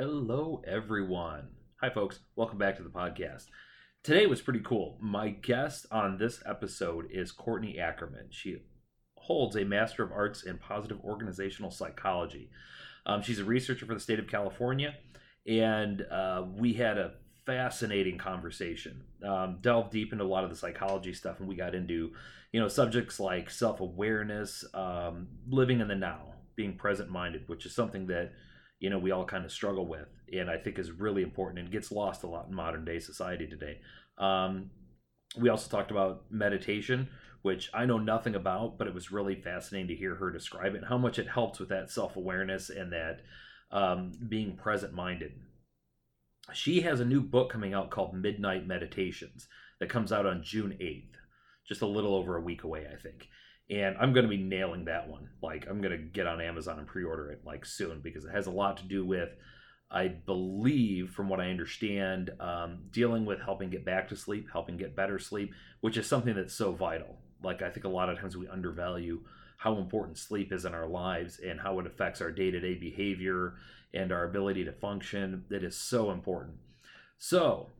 Hello, everyone. Hi, folks. Welcome back to the podcast. Today was pretty cool. My guest on this episode is Courtney Ackerman. She holds a Master of Arts in Positive Organizational Psychology. Um, she's a researcher for the state of California, and uh, we had a fascinating conversation. Um, delved deep into a lot of the psychology stuff, and we got into, you know, subjects like self awareness, um, living in the now, being present minded, which is something that you know we all kind of struggle with and i think is really important and gets lost a lot in modern day society today. Um, we also talked about meditation which i know nothing about but it was really fascinating to hear her describe it and how much it helps with that self-awareness and that um, being present minded she has a new book coming out called midnight meditations that comes out on june 8th just a little over a week away i think and I'm going to be nailing that one. Like I'm going to get on Amazon and pre-order it like soon because it has a lot to do with, I believe, from what I understand, um, dealing with helping get back to sleep, helping get better sleep, which is something that's so vital. Like I think a lot of times we undervalue how important sleep is in our lives and how it affects our day-to-day behavior and our ability to function. That is so important. So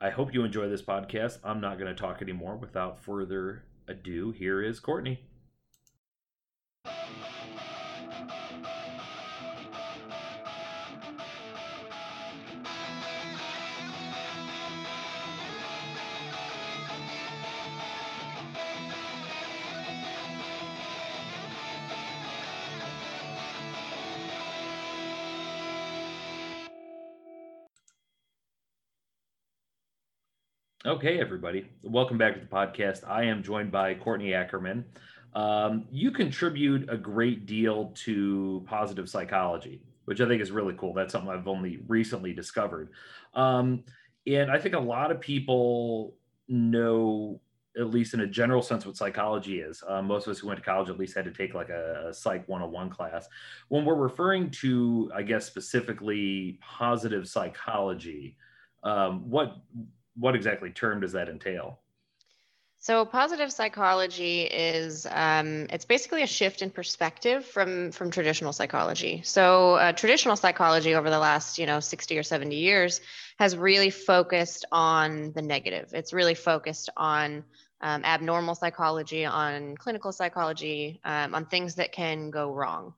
I hope you enjoy this podcast. I'm not going to talk anymore without further ado, here is Courtney. Okay, everybody, welcome back to the podcast. I am joined by Courtney Ackerman. Um, you contribute a great deal to positive psychology, which I think is really cool. That's something I've only recently discovered. Um, and I think a lot of people know, at least in a general sense, what psychology is. Uh, most of us who went to college at least had to take like a, a Psych 101 class. When we're referring to, I guess, specifically positive psychology, um, what what exactly term does that entail? So positive psychology is um, it's basically a shift in perspective from from traditional psychology. So uh, traditional psychology over the last you know 60 or 70 years has really focused on the negative. It's really focused on um, abnormal psychology, on clinical psychology, um, on things that can go wrong.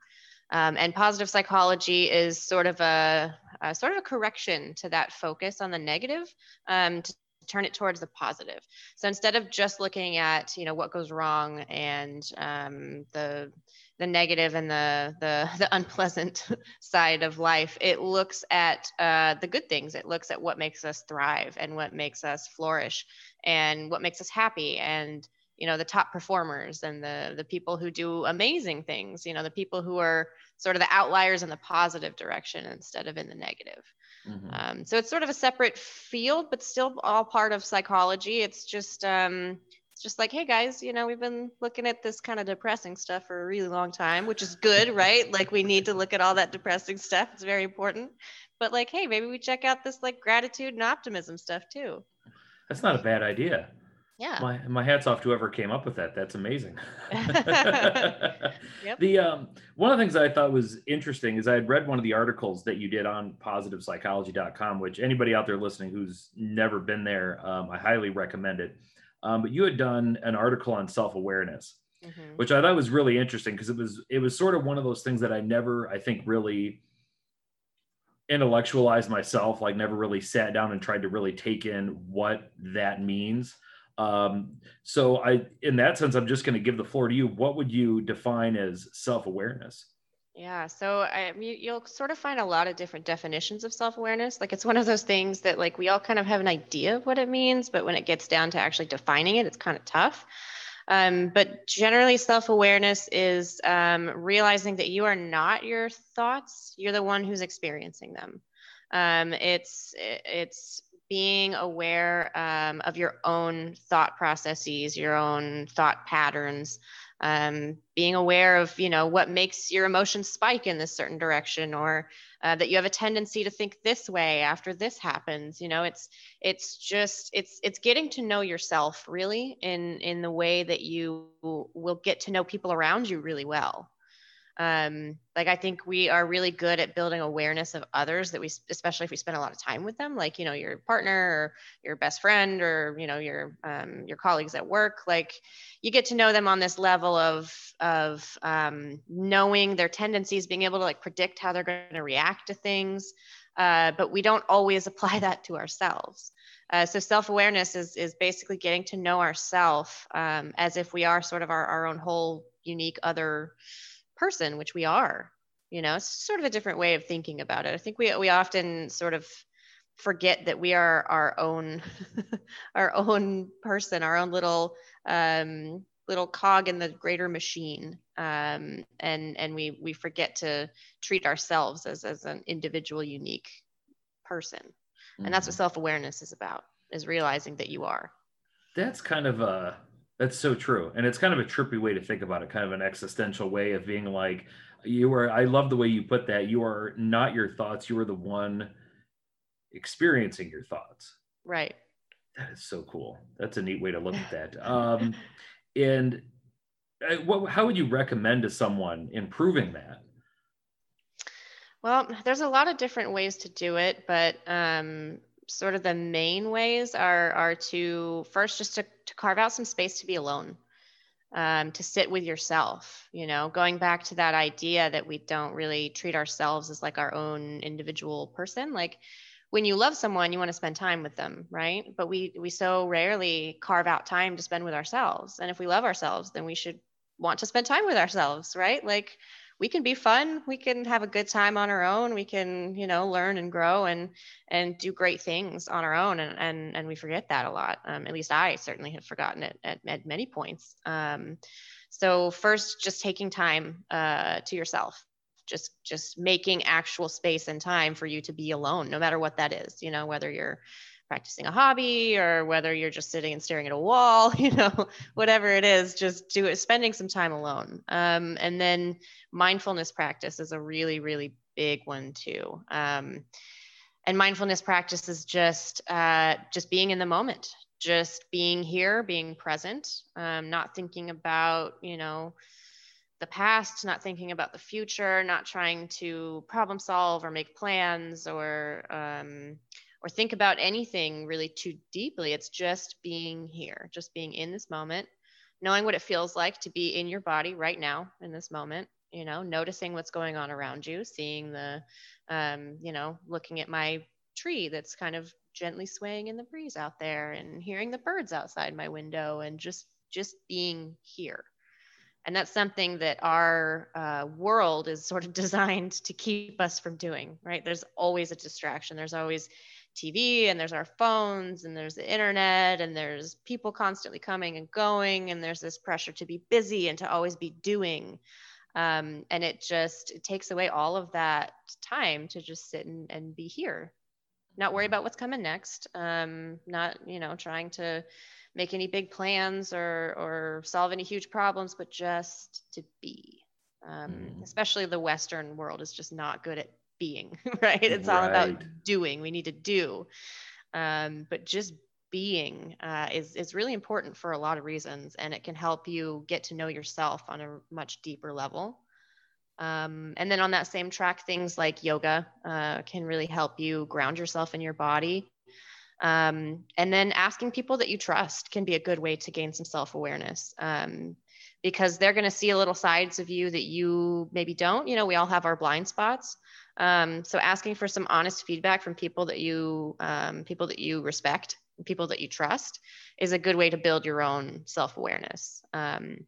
Um, and positive psychology is sort of a, a, sort of a correction to that focus on the negative um, to turn it towards the positive. So instead of just looking at you know what goes wrong and um, the the negative and the the, the unpleasant side of life, it looks at uh, the good things. It looks at what makes us thrive and what makes us flourish and what makes us happy and you know the top performers and the the people who do amazing things you know the people who are sort of the outliers in the positive direction instead of in the negative. Mm-hmm. um, so it's sort of a separate field but still all part of psychology. It's just um, it's just like hey guys you know we've been looking at this kind of depressing stuff for a really long time which is good right? Like we need to look at all that depressing stuff. It's very important. But like hey maybe we check out this like gratitude and optimism stuff too. That's not a bad idea yeah. My my hats off to whoever came up with that. That's amazing. Yep. the um one of the things i thought was interesting is i had read one of the articles that you did on positivepsychology.com which anybody out there listening who's never been there um, i highly recommend it. Um, but you had done an article on self-awareness mm-hmm. which i thought was really interesting because it was it was sort of one of those things that i never i think really intellectualized myself like never really sat down and tried to really take in what that means um, so I, in that sense, I'm just going to give the floor to you. What would you define as self-awareness? Yeah, so I, you, will sort of find a lot of different definitions of self-awareness. Like it's one of those things that like we all kind of have an idea of what it means, but when it gets down to actually defining it, it's kind of tough. Um, but generally, self-awareness is um, realizing that you are not your thoughts; you're the one who's experiencing them. Um, it's it's being aware um, of your own thought processes, your own thought patterns, um, being aware of you know what makes your emotions spike in this certain direction, or uh, that you have a tendency to think this way after this happens. You know, it's it's just it's it's getting to know yourself really in in the way that you will get to know people around you really well. Um, like i think we are really good at building awareness of others that we especially if we spend a lot of time with them like you know your partner or your best friend or you know your um, your colleagues at work. Like you get to know them on this level of of um, knowing their tendencies being able to like predict how they're going to react to things uh, but we don't always apply that to ourselves. Uh, so self-awareness is is basically getting to know ourselves um, as if we are sort of our, our own whole unique other person, which we are. You know, it's sort of a different way of thinking about it. I think we we often sort of forget that we are our own our own person, our own little um, little cog in the greater machine, um, and and we we forget to treat ourselves as as an individual, unique person, mm-hmm. and that's what mm-hmm. self awareness is about: is realizing that you are. That's kind of a that's so true. And it's kind of a trippy way to think about it, kind of an existential way of being like, you are, I love the way you put that. You are not your thoughts, you are the one experiencing your thoughts. Right. That is so cool. That's a neat way to look at that. Um, and uh, what, how would you recommend to someone improving that? Well, there's a lot of different ways to do it, but um, sort of the main ways are are to first just to, to carve out some space to be alone um, to sit with yourself you know going back to that idea that we don't really treat ourselves as like our own individual person. Like when you love someone you want to spend time with them right? But we we so rarely carve out time to spend with ourselves. And if we love ourselves then we should want to spend time with ourselves right? Like we can be fun. We can have a good time on our own. We can you know learn and grow and and do great things on our own. And and, and we forget that a lot. Um, at least i certainly have forgotten it at, at many points. Um, so first just taking time uh, to yourself. Just just making actual space and time for you to be alone no matter what that is you know whether you're practicing a hobby or whether you're just sitting and staring at a wall, you know, whatever it is, just do it, spending some time alone. Um, and then mindfulness practice is a really, really big one too. Um, and mindfulness practice is just uh, just being in the moment, just being here, being present, um, not thinking about, you know, the past, not thinking about the future, not trying to problem solve or make plans or um, or think about anything really too deeply. It's just being here, just being in this moment, knowing what it feels like to be in your body right now in this moment, you know, noticing what's going on around you, seeing the, um, you know, looking at my tree that's kind of gently swaying in the breeze out there and hearing the birds outside my window and just just being here. And that's something that our uh, world is sort of designed to keep us from doing right? There's always a distraction. There's always TV and there's our phones and there's the internet and there's people constantly coming and going and there's this pressure to be busy and to always be doing. Um, and it just it takes away all of that time to just sit and, and be here, not worry about what's coming next, um, not you know trying to make any big plans or or solve any huge problems, but just to be. Um, mm. Especially the Western world is just not good at being, right? It's right. all about doing. We need to do. Um, but just being uh, is, is really important for a lot of reasons, and it can help you get to know yourself on a much deeper level. Um, and then on that same track, things like yoga uh, can really help you ground yourself in your body. Um, and then asking people that you trust can be a good way to gain some self awareness um, because they're going to see a little sides of you that you maybe don't. You know, we all have our blind spots. Um, so asking for some honest feedback from people that you um, people that you respect, people that you trust, is a good way to build your own self awareness. Um,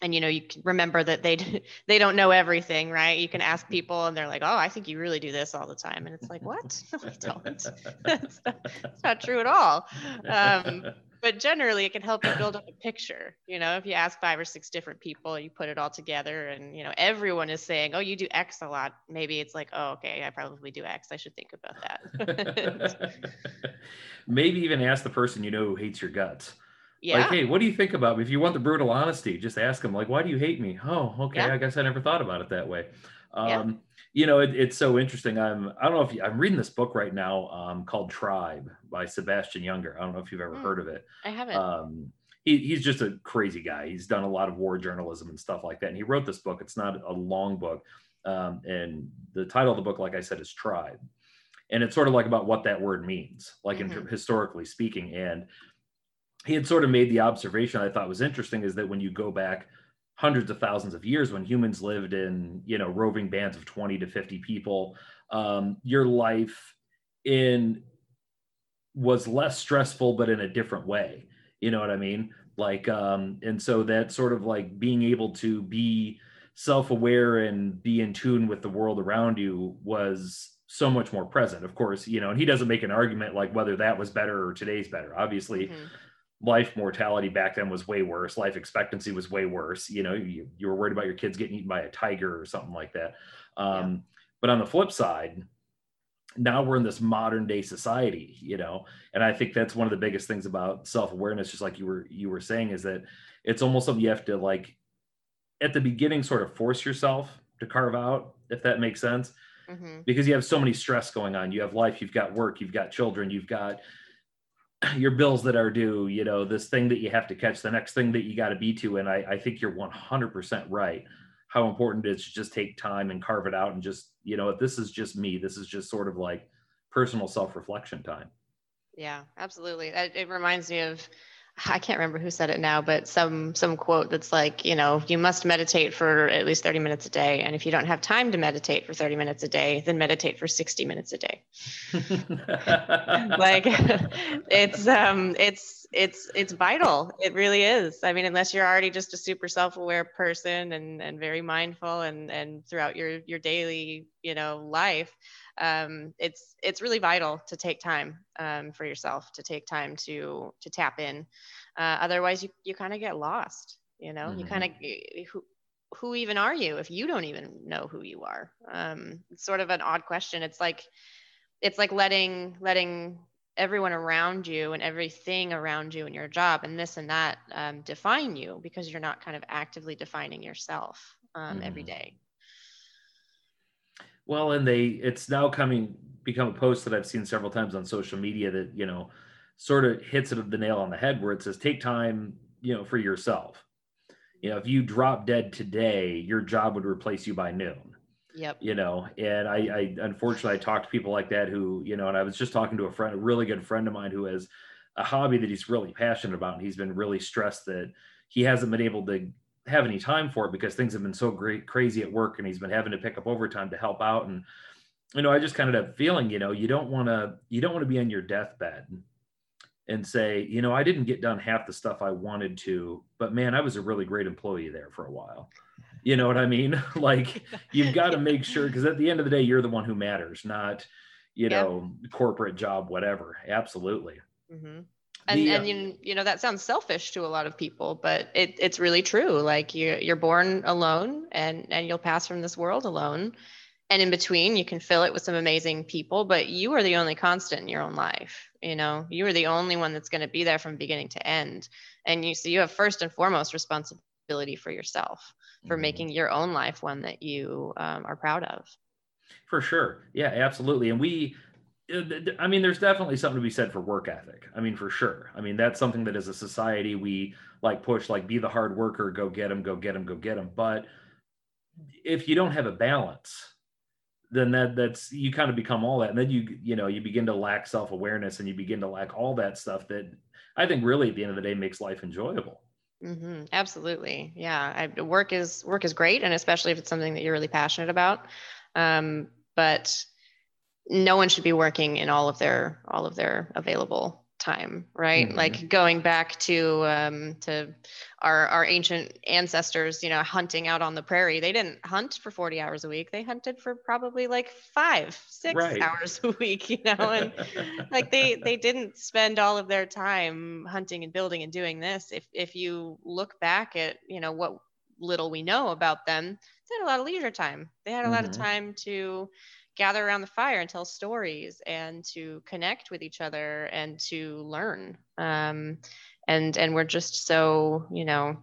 and you know you remember that they they don't know everything right? You can ask people and they're like oh i think you really do this all the time. And it's like what? No i don't. That's, not, that's not true at all. Um, but generally it can help you build up a picture you know if you ask five or six different people you put it all together and you know everyone is saying oh you do x a lot maybe it's like oh okay i probably do x i should think about that maybe even ask the person you know who hates your guts yeah. Like, hey, what do you think about me? If you want the brutal honesty, just ask them, like, why do you hate me? Oh, okay. Yeah. I guess I never thought about it that way. Um, yeah you know, it, it's so interesting. I'm I don't know if you, I'm reading this book right now um, called Tribe by Sebastian Junger. I don't know if you've ever mm, heard of it. I haven't. Um, he, he's just a crazy guy. He's done a lot of war journalism and stuff like that. And he wrote this book. It's not a long book. Um, and the title of the book, like I said, is Tribe. And it's sort of like about what that word means, like mm-hmm. in, historically speaking. And he had sort of made the observation I thought was interesting is that when you go back hundreds of thousands of years when humans lived in you know roving bands of 20 to 50 people. Um, your life in was less stressful but in a different way. You know what i mean? Like um and so that sort of like being able to be self-aware and be in tune with the world around you was so much more present of course you know and he doesn't make an argument like whether that was better or today's better. Obviously mm-hmm. Life mortality back then was way worse. Life expectancy was way worse. You know you, you were worried about your kids getting eaten by a tiger or something like that. Um, yeah. but on the flip side now we're in this modern day society you know and i think that's one of the biggest things about self-awareness just like you were you were saying is that it's almost something you have to like at the beginning sort of force yourself to carve out if that makes sense. Mm-hmm. because you have so many stress going on. You have life you've got work you've got children you've got your bills that are due you know this thing that you have to catch the next thing that you got to be to and I, I think you're 100% right how important it is to just take time and carve it out and just you know if this is just me this is just sort of like personal self-reflection time. Yeah absolutely it, it reminds me of I can't remember who said it now, but some some quote that's like, you know, you must meditate for at least 30 minutes a day. And if you don't have time to meditate for 30 minutes a day, then meditate for 60 minutes a day. like it's um it's it's it's vital. It really is. I mean, unless you're already just a super self-aware person and and very mindful and and throughout your your daily, you know, life, um, it's it's really vital to take time um, for yourself to take time to to tap in. Uh, otherwise you, you kind of get lost you know? Mm-hmm. you kind of who, who even are you if you don't even know who you are? Um, it's sort of an odd question. It's like it's like letting letting everyone around you and everything around you and your job and this and that um, define you because you're not kind of actively defining yourself um, mm-hmm. every day well, and they it's now coming become a post that I've seen several times on social media that, you know, sort of hits it the nail on the head where it says take time, you know, for yourself. You know, if you drop dead today, your job would replace you by noon. Yep. You know, and I, I unfortunately I talked to people like that who, you know, and I was just talking to a friend, a really good friend of mine who has a hobby that he's really passionate about, and he's been really stressed that he hasn't been able to have any time for it because things have been so great crazy at work and he's been having to pick up overtime to help out. And you know i just kind of have feeling you know you don't want to you don't want to be on your deathbed and say you know i didn't get done half the stuff i wanted to but man i was a really great employee there for a while. You know what i mean? Like you've got to make sure because at the end of the day you're the one who matters not you know corporate job whatever. Absolutely. Mm-hmm and the, and uh, you, you know that sounds selfish to a lot of people but it, it's really true. Like you you're born alone and and you'll pass from this world alone. And in between you can fill it with some amazing people but you are the only constant in your own life you know? You are the only one that's going to be there from beginning to end. And you so you have first and foremost responsibility for yourself for mm-hmm. making your own life one that you um, are proud of. For sure. Yeah absolutely. And we I mean, there's definitely something to be said for work ethic. I mean, for sure. I mean, that's something that as a society we like push, like be the hard worker, go get them, go get them, go get them. But if you don't have a balance, then that that's you kind of become all that, and then you you know you begin to lack self awareness, and you begin to lack all that stuff that I think really at the end of the day makes life enjoyable. Mm-hmm. Absolutely, yeah. I, work is work is great, and especially if it's something that you're really passionate about. Um, but no one should be working in all of their all of their available time right mm-hmm. like going back to um to our our ancient ancestors you know hunting out on the prairie they didn't hunt for 40 hours a week they hunted for probably like five six right. hours a week you know and like they they didn't spend all of their time hunting and building and doing this if if you look back at you know what little we know about them they had a lot of leisure time they had a mm-hmm. lot of mm-hmm. time to gather around the fire and tell stories and to connect with each other and to learn. Um, and and we're just so you know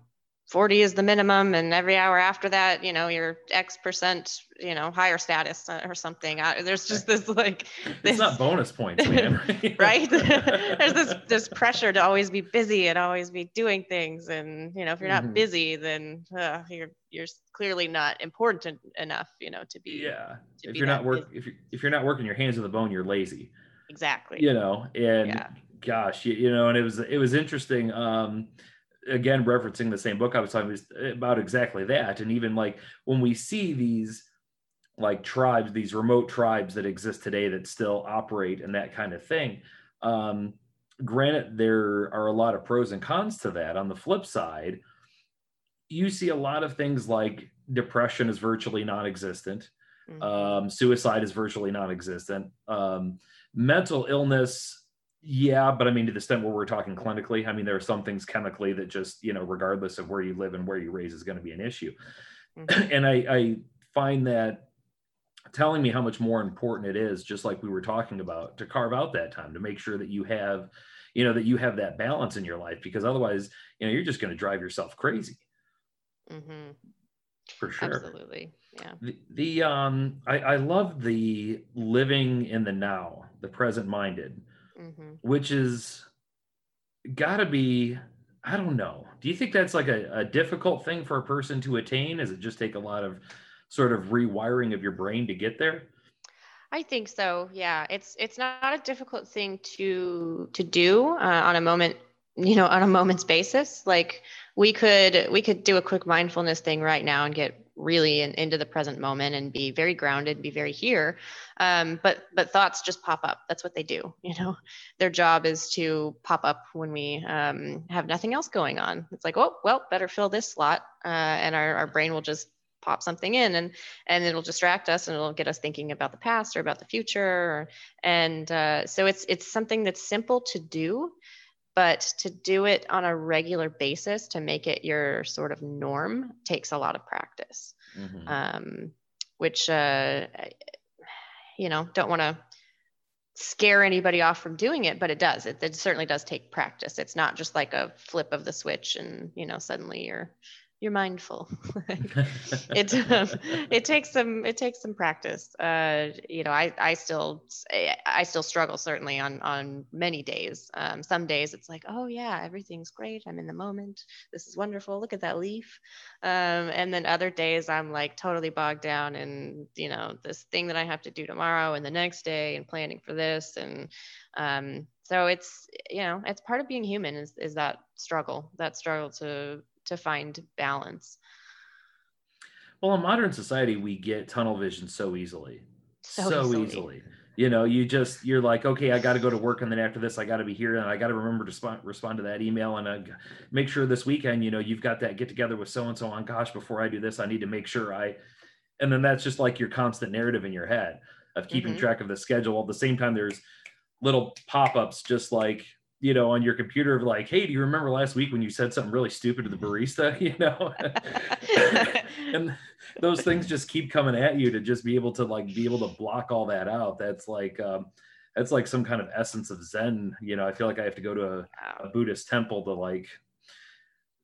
40 is the minimum and every hour after that you know you're x percent you know higher status uh, or something. There's just this like this, it's not bonus points man. Right? There's this this pressure to always be busy and always be doing things. And you know if you're not mm-hmm. busy then uh, you're you're clearly not important enough you know to be yeah to if be you're not work if you're if you're not working your hands to the bone you're lazy exactly you know and yeah. gosh you, you know and it was it was interesting um again referencing the same book I was talking about exactly that. And even like when we see these like tribes, these remote tribes that exist today that still operate and that kind of thing. Um, granted, there are a lot of pros and cons to that. On the flip side, you see a lot of things like depression is virtually non-existent. Mm-hmm. Um, suicide is virtually non-existent. Um, mental illness yeah, but I mean, to the extent where we're talking clinically, I mean, there are some things chemically that just, you know, regardless of where you live and where you raise, is going to be an issue. Mm-hmm. And I, I find that telling me how much more important it is, just like we were talking about, to carve out that time to make sure that you have, you know, that you have that balance in your life, because otherwise, you know, you're just going to drive yourself crazy. Mm-hmm. For sure. Absolutely. Yeah. The, the um, I, I love the living in the now, the present minded mm-hmm. which is got to be i don't know do you think that's like a, a difficult thing for a person to attain does it just take a lot of sort of rewiring of your brain to get there I think so. Yeah, it's it's not a difficult thing to to do uh, on a moment, you know, on a moment's basis. Like we could we could do a quick mindfulness thing right now and get really in, into the present moment and be very grounded be very here. Um, but but thoughts just pop up. That's what they do you know? Their job is to pop up when we um, have nothing else going on. It's like oh well better fill this slot uh, and our, our brain will just pop something in and and it'll distract us and it'll get us thinking about the past or about the future. Or, and uh, so it's it's something that's simple to do but to do it on a regular basis to make it your sort of norm takes a lot of practice. Mm-hmm. um, which uh, you know don't want to scare anybody off from doing it but it does. It, it certainly does take practice. It's not just like a flip of the switch and you know suddenly you're you're mindful. it um, it takes some it takes some practice. Uh, you know, I I still I still struggle certainly on on many days. Um, some days it's like, oh yeah, everything's great. I'm in the moment. This is wonderful. Look at that leaf. Um, and then other days I'm like totally bogged down in you know this thing that I have to do tomorrow and the next day and planning for this and um, so it's you know it's part of being human is is that struggle that struggle to to find balance well in modern society we get tunnel vision so easily so, so easily. easily. you know you just you're like okay i got to go to work and then after this i got to be here and i got to remember to respond, respond to that email and uh, make sure this weekend you know you've got that get together with so and so on gosh before i do this i need to make sure i and then that's just like your constant narrative in your head of keeping mm-hmm. track of the schedule at the same time there's little pop-ups just like you know, on your computer of like, hey, do you remember last week when you said something really stupid to the barista? You know, and those things just keep coming at you to just be able to like be able to block all that out. That's like um, that's like some kind of essence of Zen. You know, I feel like I have to go to a, a Buddhist temple to like,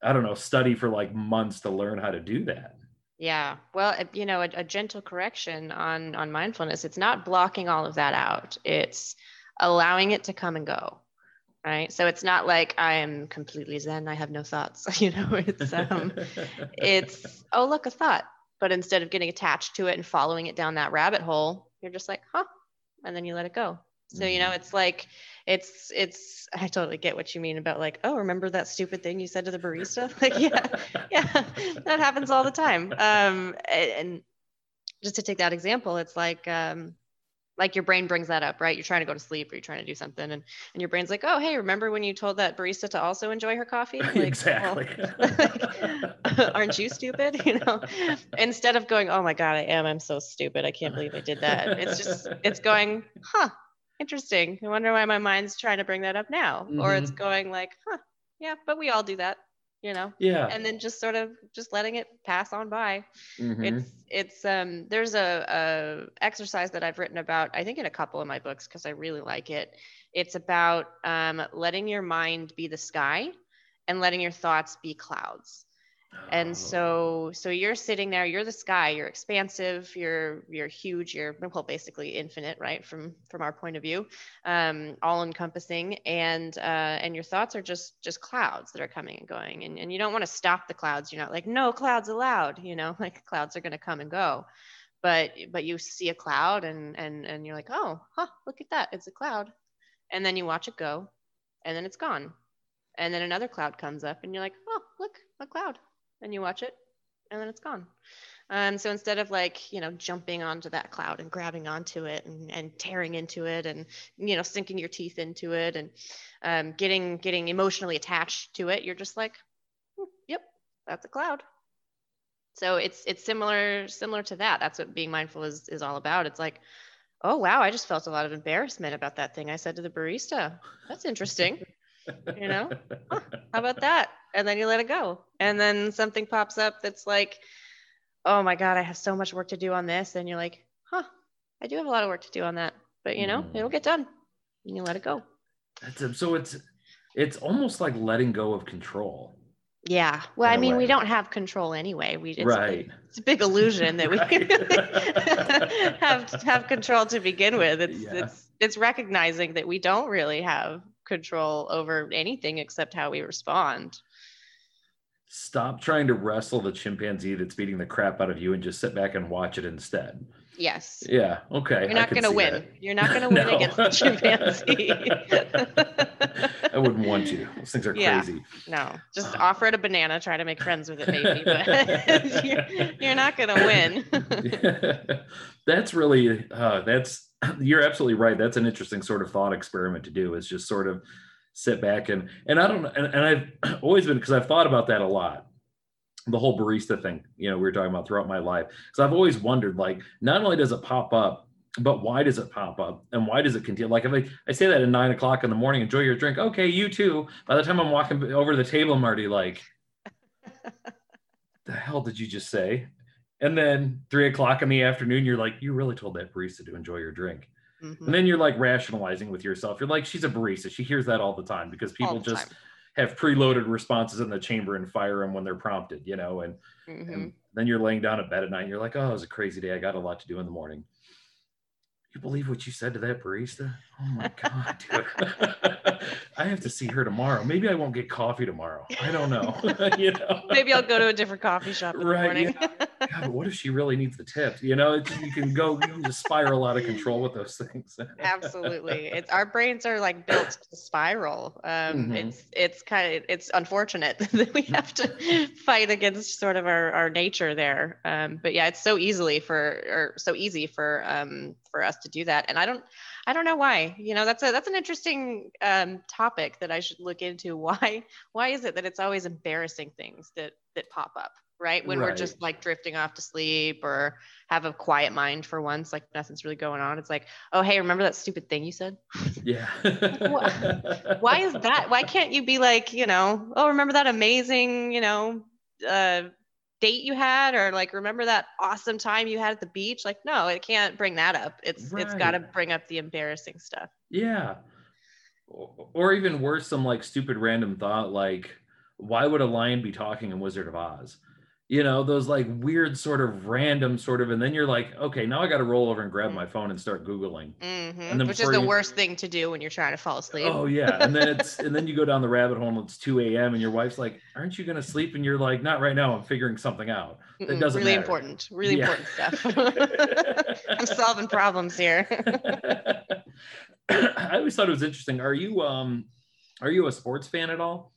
I don't know, study for like months to learn how to do that. Yeah. Well, you know, a, a gentle correction on on mindfulness. It's not blocking all of that out. It's allowing it to come and go right? So it's not like i am completely zen i have no thoughts you know it's um it's oh look a thought. But instead of getting attached to it and following it down that rabbit hole you're just like huh and then you let it go. So you know mm-hmm. it's like it's it's i totally get what you mean about like oh remember that stupid thing you said to the barista? Like yeah yeah that happens all the time. Um and just to take that example it's like um like your brain brings that up, right? You're trying to go to sleep or you're trying to do something, and and your brain's like, oh, hey, remember when you told that barista to also enjoy her coffee? Like, exactly. Well, aren't you stupid? You know, instead of going, oh my god, I am. I'm so stupid. I can't believe I did that. It's just it's going, huh, interesting. I wonder why my mind's trying to bring that up now, mm-hmm. or it's mm-hmm. going like, huh, yeah, but we all do that you know? Yeah. And then just sort of just letting it pass on by. Mm-hmm. it's it's um there's a, a exercise that i've written about i think in a couple of my books because i really like it. It's about um, letting your mind be the sky and letting your thoughts be clouds and Oh. so so you're sitting there you're the sky you're expansive you're you're huge you're well basically infinite right from from our point of view um all encompassing and uh and your thoughts are just just clouds that are coming and going and, and you don't want to stop the clouds you're not like no clouds allowed you know like clouds are going to come and go. But but you see a cloud and and and you're like oh huh look at that it's a cloud. And then you watch it go and then it's gone. And then another cloud comes up and you're like oh look a cloud and you watch it and then it's gone. Um, so instead of like you know jumping onto that cloud and grabbing onto it and, and tearing into it and you know sinking your teeth into it and um, getting getting emotionally attached to it you're just like "Hmm, yep that's a cloud. So it's it's similar similar to that. That's what being mindful is is all about. It's like oh wow i just felt a lot of embarrassment about that thing i said to the barista. That's interesting you know? how about that? And then you let it go. And then something pops up that's like oh my god i have so much work to do on this. And you're like huh i do have a lot of work to do on that. But you know Mhm. it'll get done. And you let it go. That's a- so it's it's almost like letting go of control. yeah. Well i a mean we don't have control anyway. We it's, right. it's a big illusion that we have have control to begin with. It's Yeah. it's it's recognizing that we don't really have control over anything except how we respond Stop trying to wrestle the chimpanzee that's beating the crap out of you and just sit back and watch it instead. yes Yeah. Okay. You're not going to win. that. You're not going to win No. against the chimpanzee. I wouldn't want to. Those things are Yeah. crazy. no, just offer it a banana, try to make friends with it, maybe, but you're, you're not going to win. that's really uh, that's you're absolutely right. That's an interesting sort of thought experiment to do is just sort of sit back and and i don't and, and i've always been because i've thought about that a lot. The whole barista thing you know we were talking about throughout my life. Because i've always wondered like not only does it pop up but why does it pop up? And why does it continue? Like if i, I say that at nine o'clock in the morning enjoy your drink. Okay you too. By the time i'm walking over to the table i'm already like the hell did you just say and then three o'clock in the afternoon you're like you really told that barista to enjoy your drink Mhm. and then you're like rationalizing with yourself you're like she's a barista she hears that all the time because people just time. have preloaded responses in the chamber and fire them when they're prompted you know and, Mhm. and then you're laying down at bed at night and you're like oh it was a crazy day i got a lot to do in the morning you believe what you said to that barista oh my god dude i have to see her tomorrow maybe i won't get coffee tomorrow i don't know you know Maybe I'll go to a different coffee shop in the Right, morning. God, but what if she really needs the tip? You know, it's, you can go, you can just spiral out of control with those things. Absolutely. It's our brains are like built to spiral. Um, Mhm. It's it's kind of it's unfortunate that we have to fight against sort of our, our nature there. Um, but yeah, it's so easily for or so easy for um, for us to do that. And I don't I don't know why. You know, that's a that's an interesting um, topic that I should look into. Why why is it that it's always embarrassing things that that pop up? Right when we're just like drifting off to sleep or have a quiet mind for once, like nothing's really going on. It's like, oh hey, remember that stupid thing you said? Yeah. why is that why can't you be like you know oh remember that amazing you know uh date you had or like remember that awesome time you had at the beach like no it can't bring that up it's it's got to bring up the embarrassing stuff Yeah. Or or even worse, some like stupid random thought like, why would a lion be talking in Wizard of Oz? You know, those like weird sort of random sort of, and then you're like, okay, now I got to roll over and grab my phone and start Googling. Mhm, then which is the you- worst thing to do when you're trying to fall asleep Oh yeah, and then it's and then you go down the rabbit hole and it's 2 a.m. and your wife's like, "Aren't you gonna sleep?" And you're like, "Not right now. I'm figuring something out." Mm-mm, doesn't really matter. important really Yeah. important stuff i'm solving problems here I always thought it was interesting. Are you um, are you a sports fan at all?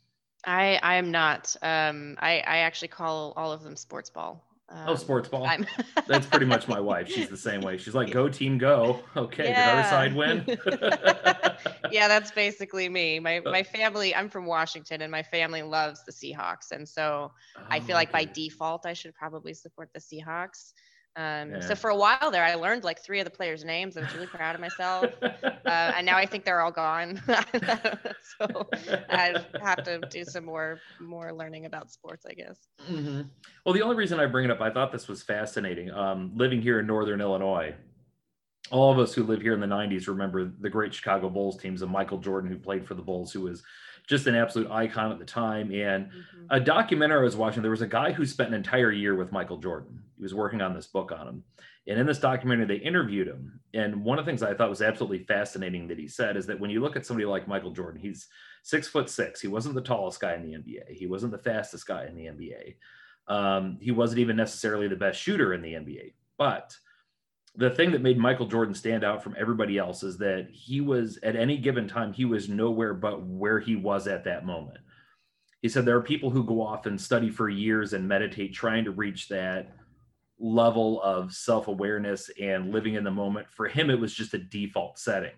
I i am not um i i actually call all of them sports ball Oh, Um, sports ball. That's pretty much my wife. She's the same way. She's like, "Go team, go." Okay, did our side win? yeah, that's basically me. My my family, I'm from Washington and my family loves the Seahawks. And so I feel Oh, like by default I should probably support the Seahawks. Um, Yeah. so for a while there I learned like three of the players' names. I was really proud of myself. Uh, and now I think they're all gone. so I have to do some more more learning about sports, I guess. hmm Well, the only reason I bring it up, I thought this was fascinating. Um, living here in Northern Illinois, all of us who live here in the 90s remember the great Chicago Bulls teams of Michael Jordan, who played for the Bulls, who was just an absolute icon at the time. And mm-hmm. a documentary I was watching, there was a guy who spent an entire year with Michael Jordan. He was working on this book on him. And in this documentary, they interviewed him. And one of the things I thought was absolutely fascinating that he said is that when you look at somebody like Michael Jordan, he's six foot six. He wasn't the tallest guy in the NBA. He wasn't the fastest guy in the NBA. Um, he wasn't even necessarily the best shooter in the NBA. But the thing that made Michael Jordan stand out from everybody else is that he was at any given time, he was nowhere but where he was at that moment. He said there are people who go off and study for years and meditate trying to reach that level of self-awareness and living in the moment. For him it was just a default setting.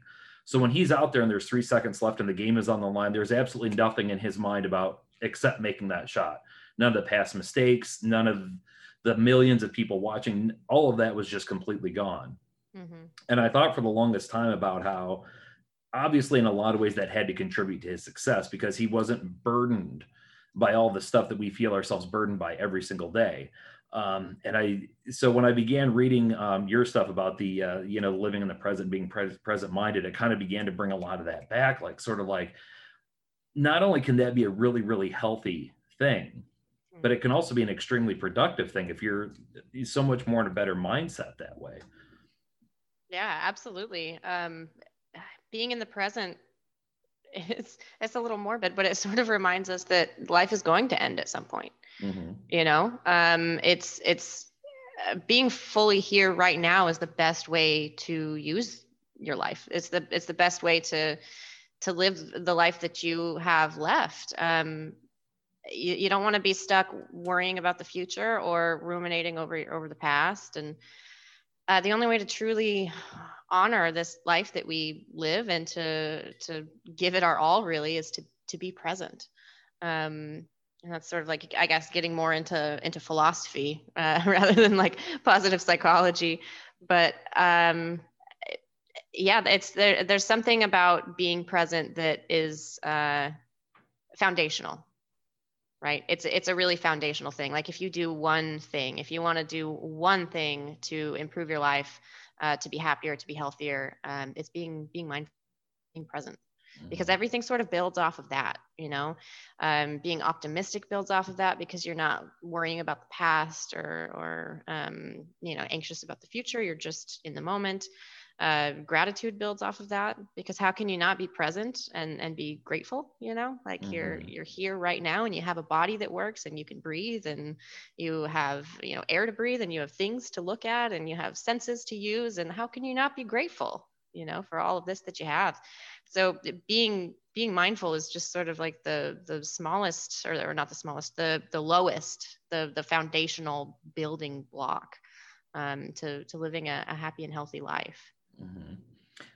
So when he's out there and there's three seconds left and the game is on the line there's absolutely nothing in his mind about except making that shot. None of the past mistakes none of the millions of people watching all of that was just completely gone mm-hmm. and i thought for the longest time about how obviously in a lot of ways that had to contribute to his success because he wasn't burdened by all the stuff that we feel ourselves burdened by every single day um, and I, so when I began reading um, your stuff about the, uh, you know, living in the present, being pre- present minded, it kind of began to bring a lot of that back. Like, sort of like, not only can that be a really, really healthy thing, but it can also be an extremely productive thing if you're so much more in a better mindset that way. Yeah, absolutely. Um, being in the present it's it's a little morbid, but it sort of reminds us that life is going to end at some point. Mm-hmm. You know, um, it's it's uh, being fully here right now is the best way to use your life. It's the it's the best way to to live the life that you have left. Um, you, you don't want to be stuck worrying about the future or ruminating over over the past. And uh, the only way to truly honor this life that we live and to to give it our all really is to to be present. Um, and that's sort of like i guess getting more into into philosophy uh, rather than like positive psychology but um yeah it's there there's something about being present that is uh foundational right? It's it's a really foundational thing. Like if you do one thing if you want to do one thing to improve your life uh, to be happier to be healthier um, it's being being mindful being present. Because mm-hmm. everything sort of builds off of that you know? Um, being optimistic builds off of that because you're not worrying about the past or or um, you know anxious about the future. You're just in the moment uh, gratitude builds off of that because how can you not be present and and be grateful you know? Like mm-hmm. you're you're here right now and you have a body that works and you can breathe and you have you know air to breathe and you have things to look at and you have senses to use and how can you not be grateful you know for all of this that you have? So being being mindful is just sort of like the the smallest or, or not the smallest the the lowest the the foundational building block um, to to living a, a happy and healthy life mm-hmm.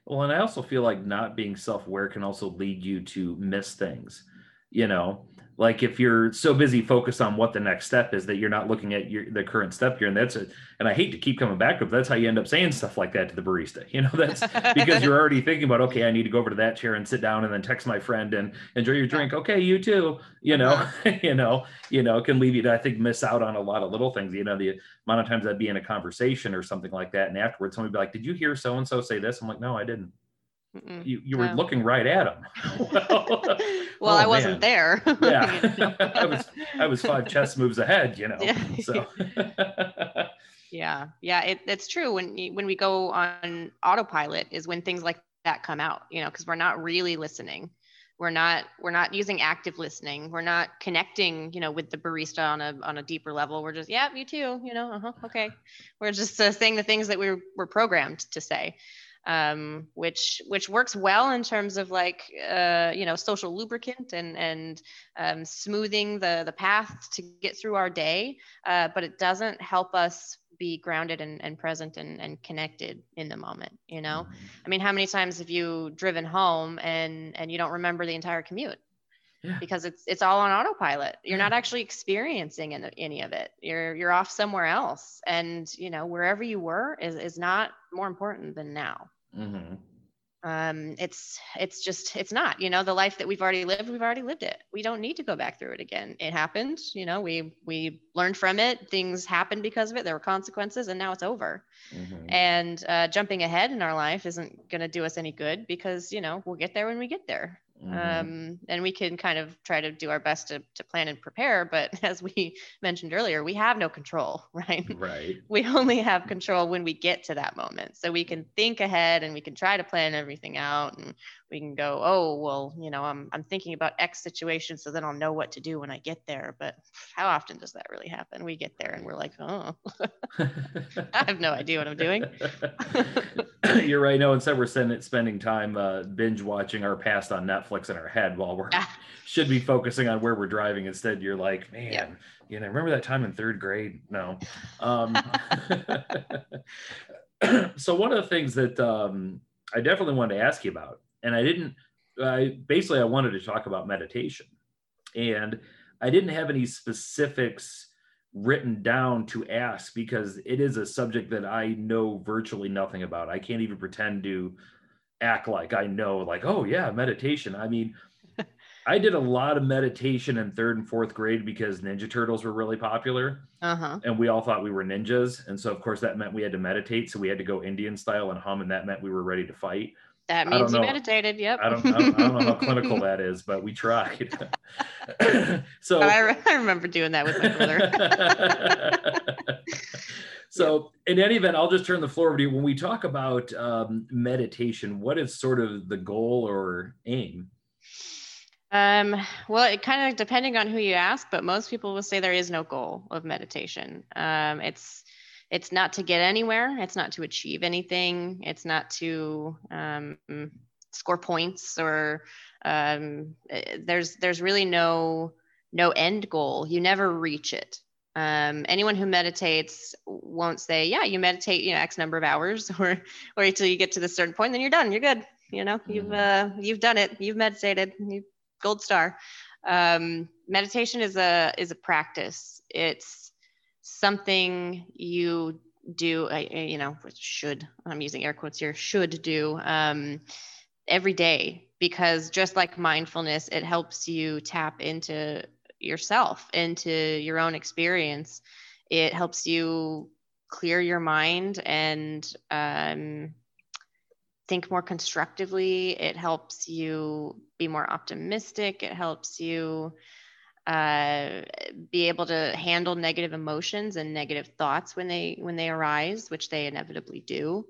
well and i also feel like not being self-aware can also lead you to miss things you know like if you're so busy focused on what the next step is that you're not looking at your the current step here and that's it and i hate to keep coming back but that's how you end up saying stuff like that to the barista you know that's because you're already thinking about okay i need to go over to that chair and sit down and then text my friend and enjoy your drink. Okay you too you know uh-huh. you know you know can leave you to i think miss out on a lot of little things you know the amount of times i'd be in a conversation or something like that and afterwards somebody be like did you hear so and so say this? I'm like no i didn't Mm-mm, you you were no. looking right at him. well, well oh, I wasn't there. yeah, I was I was five chess moves ahead. You know, yeah. so. yeah, yeah, it, it's true. When when we go on autopilot is when things like that come out. You know, because we're not really listening. We're not we're not using active listening. We're not connecting. You know, with the barista on a on a deeper level. We're just yeah, me too. You know, uh-huh, okay. We're just uh, saying the things that we were, were programmed to say um, which which works well in terms of like uh, you know social lubricant and and um, smoothing the the path to get through our day, uh, but it doesn't help us be grounded and, and present and, and connected in the moment you know? Mm-hmm. i mean how many times have you driven home and and you don't remember the entire commute yeah. because it's it's all on autopilot. You're not actually experiencing any, any of it. You're you're off somewhere else, and you know wherever you were is is not more important than now. Mm-hmm. um, it's it's just it's not you know the life that we've already lived we've already lived it we don't need to go back through it again it happened you know we we learned from it things happened because of it there were consequences and now it's over mm-hmm. and uh, jumping ahead in our life isn't going to do us any good because you know we'll get there when we get there Mm-hmm. Um, and we can kind of try to do our best to, to plan and prepare. But as we mentioned earlier, we have no control, right? Right. We only have control when we get to that moment. So we can think ahead and we can try to plan everything out and we can go, oh, well, you know, I'm, I'm thinking about X situation. So then I'll know what to do when I get there. But how often does that really happen? We get there and we're like, oh, I have no idea what I'm doing. You're right. No, instead we're spending time uh, binge watching our past on Netflix in our head while we're ah. should be focusing on where we're driving. Instead, you're like, man, yeah. you know, remember that time in third grade? No. Um, so one of the things that um, I definitely wanted to ask you about and I didn't. I basically I wanted to talk about meditation, and I didn't have any specifics written down to ask because it is a subject that I know virtually nothing about. I can't even pretend to act like I know, like, oh yeah, meditation. I mean, I did a lot of meditation in third and fourth grade because Ninja Turtles were really popular. Uh-huh. And we all thought we were ninjas. And so, of course, that meant we had to meditate. So we had to go Indian style and hum, and that meant we were ready to fight. That means you meditated. Yep. I don't, I don't, I don't know how clinical that is, but we tried. so I, re- I, remember doing that with my brother. so in any event, I'll just turn the floor over to you. When we talk about um, meditation, what is sort of the goal or aim? Um, well, it kind of depending on who you ask, but most people will say there is no goal of meditation. Um, it's it's not to get anywhere it's not to achieve anything it's not to um, score points or um, eh, there's there's really no no end goal. You never reach it. Um, anyone who meditates won't say yeah you meditate you know x number of hours or or until you get to this certain point then you're done you're good. You know you've mm. uh, you've done it you've meditated you gold star. Um, meditation is a is a practice. It's something you do, I, you know, should, I'm using air quotes here, should do um, every day because just like mindfulness, it helps you tap into yourself, into your own experience. It helps you clear your mind and um, think more constructively. It helps you be more optimistic. It helps you uh, be able to handle negative emotions and negative thoughts when they when they arise, which they inevitably do.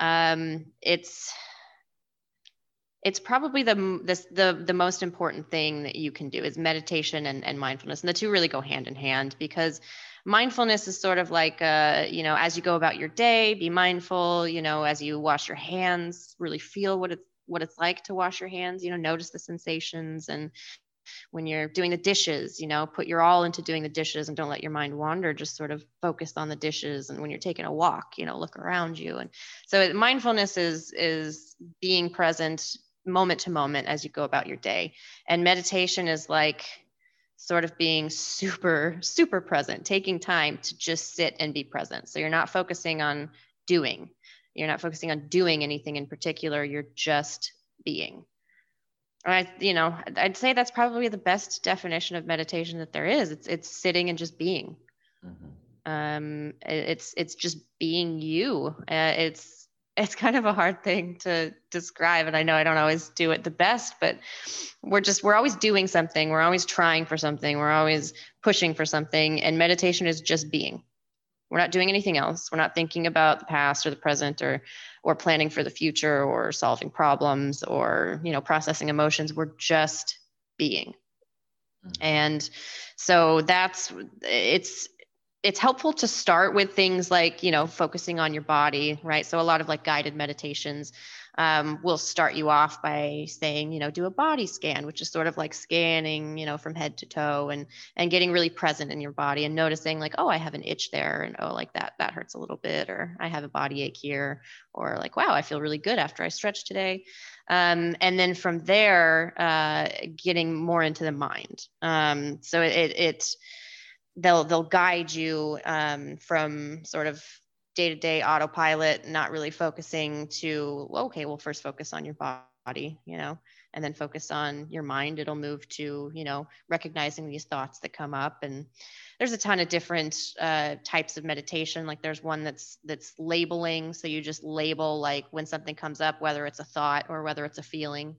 Um, it's it's probably the, the the the most important thing that you can do is meditation and, and mindfulness, and the two really go hand in hand because mindfulness is sort of like uh, you know as you go about your day, be mindful. You know, as you wash your hands, really feel what it's what it's like to wash your hands. You know, notice the sensations and when you're doing the dishes you know put your all into doing the dishes and don't let your mind wander. Just sort of focus on the dishes and when you're taking a walk you know look around you. And so mindfulness is is being present moment to moment as you go about your day. And meditation is like sort of being super super present taking time to just sit and be present. So you're not focusing on doing. You're not focusing on doing anything in particular. You're just being I, you know, I'd say that's probably the best definition of meditation that there is. It's it's sitting and just being. Mm-hmm. Um, it's it's just being you. Uh, it's it's kind of a hard thing to describe, and I know I don't always do it the best, but we're just we're always doing something. We're always trying for something. We're always pushing for something, and meditation is just being. We're not doing anything else. We're not thinking about the past or the present or or planning for the future or solving problems or you know processing emotions. We're just being. Mm-hmm. And so that's it's it's helpful to start with things like you know focusing on your body right so a lot of like guided meditations um, will start you off by saying, you know, do a body scan, which is sort of like scanning, you know, from head to toe and and getting really present in your body and noticing like, oh, I have an itch there, and oh, like that that hurts a little bit, or I have a body ache here, or like, wow, I feel really good after I stretch today. Um, and then from there, uh, getting more into the mind. Um, so it, it, it they'll they'll guide you um, from sort of day to day autopilot, not really focusing to, okay, well, first focus on your body, you know, and then focus on your mind. It'll move to, you know, recognizing these thoughts that come up. And there's a ton of different uh, types of meditation. Like there's one that's that's labeling. So you just label like when something comes up, whether it's a thought or whether it's a feeling.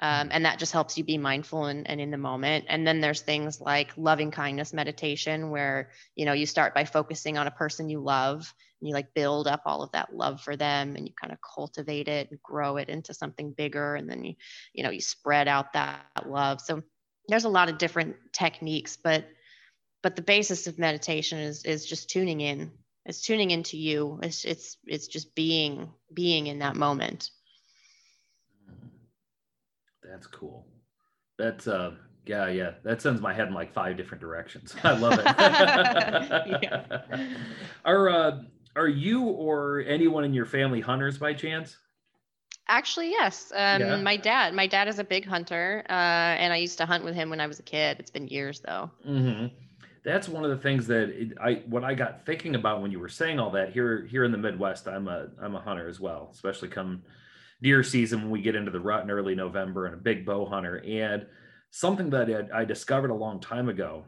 Um, and that just helps you be mindful and, and in the moment and then there's things like loving kindness meditation where you know you start by focusing on a person you love and you like build up all of that love for them and you kind of cultivate it and grow it into something bigger and then you you know you spread out that love so there's a lot of different techniques but but the basis of meditation is is just tuning in it's tuning into you it's it's it's just being being in that moment that's cool. That's uh yeah, yeah. That sends my head in like five different directions. I love it. Our uh are you or anyone in your family hunters by chance? Actually, yes. Um, yeah. My dad. My dad is a big hunter, uh, and I used to hunt with him when I was a kid. It's been years though. Mm-hmm. That's one of the things that it, I what I got thinking about when you were saying all that. Here, here in the Midwest, I'm a I'm a hunter as well, especially come deer season when we get into the rut in early November and a big bow hunter. And something that I discovered a long time ago,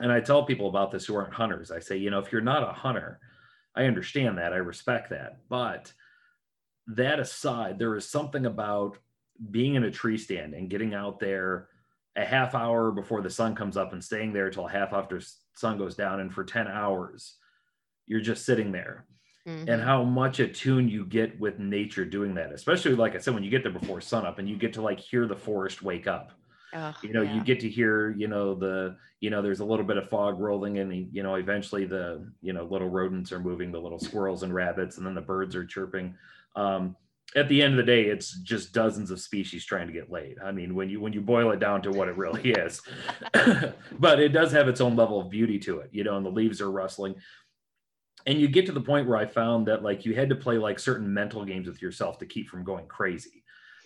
and I tell people about this who aren't hunters, I say, you know, if you're not a hunter, I understand that, I respect that. But that aside, there is something about being in a tree stand and getting out there a half hour before the sun comes up and staying there till half after sun goes down and for 10 hours you're just sitting there mm-hmm. and how much attuned you get with nature doing that especially like i said when you get there before sunup and you get to like hear the forest wake up oh, you know yeah. you get to hear you know the you know there's a little bit of fog rolling and you know eventually the you know little rodents are moving the little squirrels and rabbits and then the birds are chirping um, at the end of the day it's just dozens of species trying to get laid i mean when you when you boil it down to what it really is but it does have its own level of beauty to it you know and the leaves are rustling and you get to the point where I found that like you had to play like certain mental games with yourself to keep from going crazy.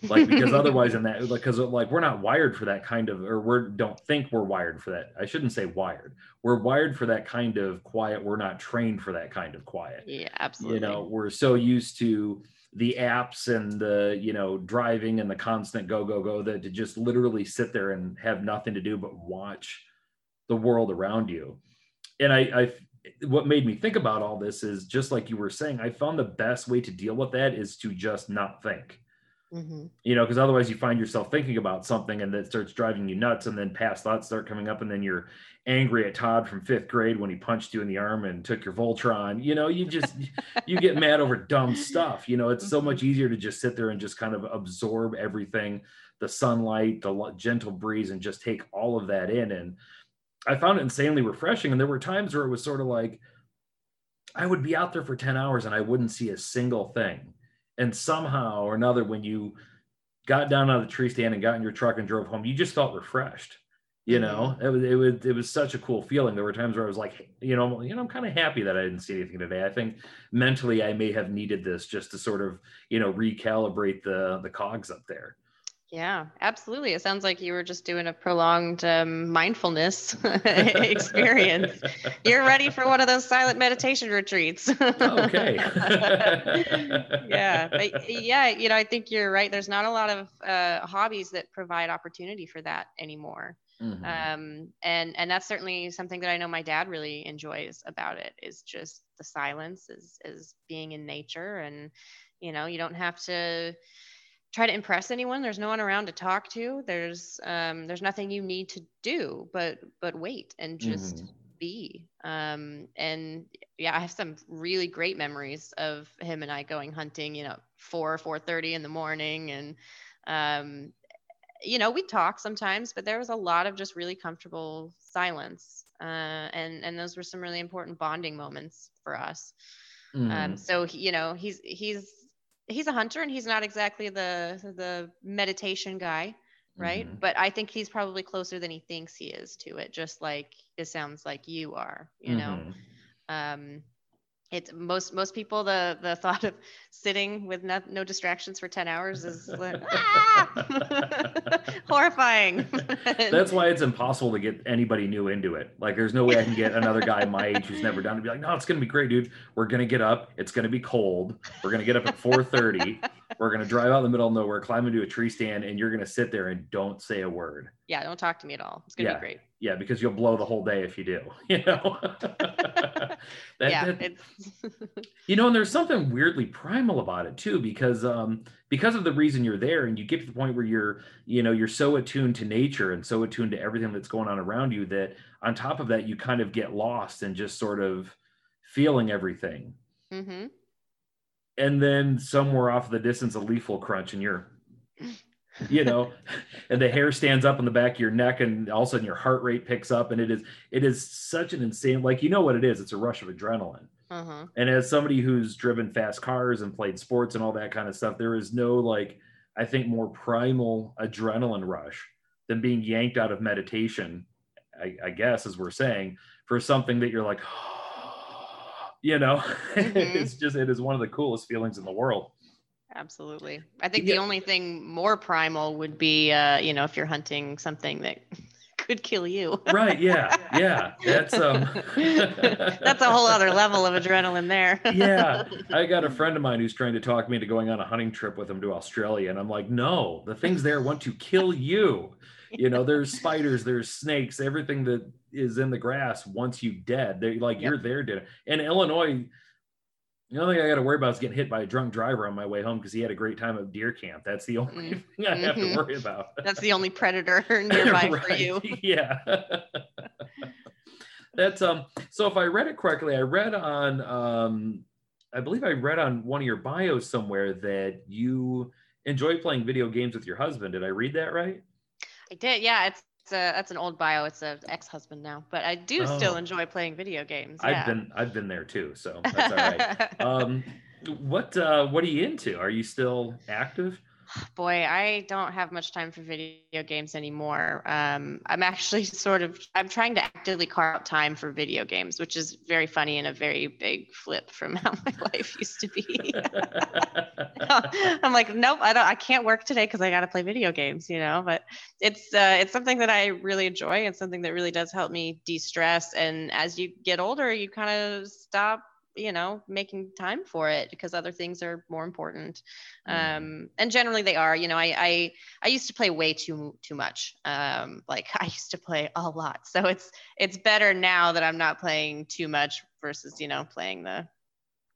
Like because otherwise in that because like we're not wired for that kind of or we don't think we're wired for that. I shouldn't say wired. We're wired for that kind of quiet. We're not trained for that kind of quiet. Yeah, absolutely. You know, we're so used to the apps and the you know driving and the constant go go go that to just literally sit there and have nothing to do but watch the world around you and I, I what made me think about all this is just like you were saying, I found the best way to deal with that is to just not think. Mm-hmm. You know, because otherwise you find yourself thinking about something and that starts driving you nuts, and then past thoughts start coming up, and then you're angry at Todd from fifth grade when he punched you in the arm and took your Voltron. You know, you just you get mad over dumb stuff. You know, it's so much mm-hmm. easier to just sit there and just kind of absorb everything, the sunlight, the gentle breeze, and just take all of that in. And I found it insanely refreshing. And there were times where it was sort of like I would be out there for 10 hours and I wouldn't see a single thing. And somehow or another, when you got down out of the tree stand and got in your truck and drove home, you just felt refreshed. You know, mm-hmm. it was it was it was such a cool feeling. There were times where I was like, you know, you know, I'm kind of happy that I didn't see anything today. I think mentally I may have needed this just to sort of, you know, recalibrate the the cogs up there. Yeah, absolutely. It sounds like you were just doing a prolonged um, mindfulness experience. You're ready for one of those silent meditation retreats. okay. yeah, but yeah, you know, I think you're right. There's not a lot of uh, hobbies that provide opportunity for that anymore. Mm-hmm. Um, and and that's certainly something that I know my dad really enjoys about it is just the silence, is is being in nature, and you know, you don't have to try to impress anyone there's no one around to talk to there's um, there's nothing you need to do but but wait and just mm-hmm. be um, and yeah i have some really great memories of him and i going hunting you know 4 4.30 in the morning and um, you know we talk sometimes but there was a lot of just really comfortable silence uh, and and those were some really important bonding moments for us mm. um, so he, you know he's he's he's a hunter and he's not exactly the the meditation guy right mm-hmm. but i think he's probably closer than he thinks he is to it just like it sounds like you are you know mm-hmm. um it's most most people the the thought of sitting with no, no distractions for 10 hours is like, ah! horrifying. That's why it's impossible to get anybody new into it. Like there's no way i can get another guy my age who's never done it to be like no it's gonna be great dude. We're gonna get up. It's gonna be cold. We're gonna get up at 4.30 we're gonna drive out in the middle of nowhere climb into a tree stand and you're gonna sit there and don't say a word. Yeah don't talk to me at all. It's gonna yeah. be great yeah because you'll blow the whole day if you do you know that, yeah that, you know and there's something weirdly primal about it too because um because of the reason you're there and you get to the point where you're you know you're so attuned to nature and so attuned to everything that's going on around you that on top of that you kind of get lost and just sort of feeling everything mm-hmm. and then somewhere off the distance a leaf will crunch and you're you know and the hair stands up on the back of your neck and all of a sudden your heart rate picks up and it is it is such an insane like you know what it is it's a rush of adrenaline uh-huh. and as somebody who's driven fast cars and played sports and all that kind of stuff there is no like i think more primal adrenaline rush than being yanked out of meditation i, I guess as we're saying for something that you're like you know mm-hmm. it's just it is one of the coolest feelings in the world absolutely. I think yeah. the only thing more primal would be uh you know if you're hunting something that could kill you. Right yeah yeah that's um that's a whole other level of adrenaline there. Yeah i got a friend of mine who's trying to talk me into going on a hunting trip with him to australia and i'm like no the things there want to kill you. You know there's spiders there's snakes everything that is in the grass wants you dead. They're like yep. you're there dead. And illinois the only thing I got to worry about is getting hit by a drunk driver on my way home because he had a great time at deer camp. That's the only mm. thing I have mm-hmm. to worry about. That's the only predator nearby right. for you. yeah. That's um. So if I read it correctly, I read on um, I believe I read on one of your bios somewhere that you enjoy playing video games with your husband. Did I read that right? I did. Yeah, it's that's an old bio. It's an ex-husband now, but I do oh. still enjoy playing video games. Yeah. I've been I've been there too, so that's all right. um, what uh, what are you into? Are you still active? Boy, I don't have much time for video games anymore. Um, I'm actually sort of I'm trying to actively carve out time for video games, which is very funny and a very big flip from how my life used to be. I'm like, nope, I don't. I can't work today because I got to play video games, you know. But it's uh, it's something that I really enjoy and something that really does help me de-stress. And as you get older, you kind of stop you know making time for it because other things are more important. Mm. um and generally they are you know I, I i used to play way too too much. Um like i used to play a lot. So it's it's better now that i'm not playing too much versus you know playing the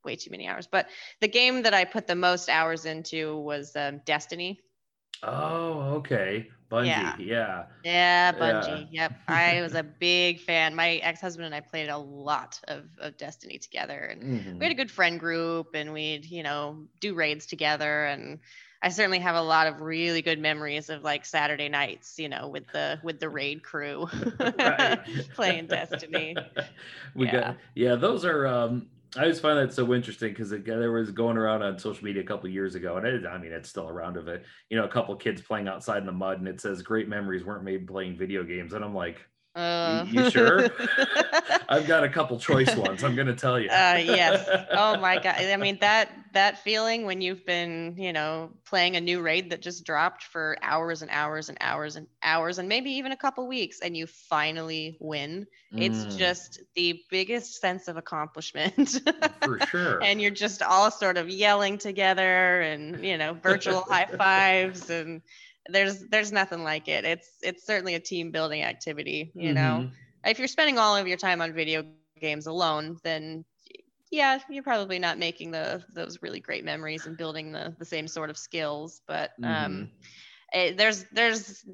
way too many hours. But the game that i put the most hours into was um, destiny oh okay Bungie, yeah. Yeah, yeah Bungie. Yeah. Yep. I was a big fan. My ex-husband and I played a lot of, of Destiny together. And mm-hmm. we had a good friend group and we'd, you know, do raids together. And I certainly have a lot of really good memories of like Saturday nights, you know, with the with the raid crew playing Destiny. We yeah. got yeah, those are um I just find that so interesting because there was going around on social media a couple years ago, and it, I mean it's still around of it. You know, a couple kids playing outside in the mud, and it says great memories weren't made playing video games, and I'm like, uh, you, sure? I've got a couple choice ones. I'm gonna tell you. Uh, yes. Oh my god. I mean that that feeling when you've been, you know, playing a new raid that just dropped for hours and hours and hours and hours and maybe even a couple weeks, and you finally win. Mm. It's just the biggest sense of accomplishment. for sure. and you're just all sort of yelling together, and you know, virtual high fives and there's there's nothing like it. It's it's certainly a team building activity. You mm-hmm. know, if you're spending all of your time on video games alone, then yeah, you're probably not making the those really great memories and building the the same sort of skills. But um, mm-hmm. it, there's there's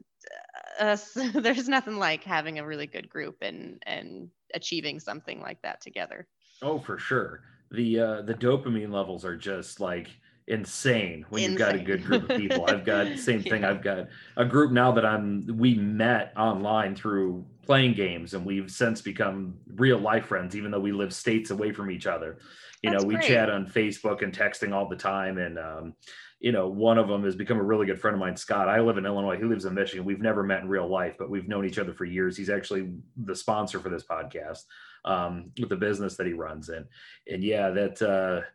uh, there's nothing like having a really good group and and achieving something like that together. Oh, for sure. The uh, the dopamine levels are just like insane when insane. you've got a good group of people. I've got same thing. yeah. I've got a group now that I'm we met online through playing games and we've since become real life friends even though we live states away from each other. You That's know, we great. chat on Facebook and texting all the time and um you know, one of them has become a really good friend of mine, Scott. I live in Illinois. He lives in Michigan. We've never met in real life, but we've known each other for years. He's actually the sponsor for this podcast um, with the business that he runs in. And yeah, that, uh,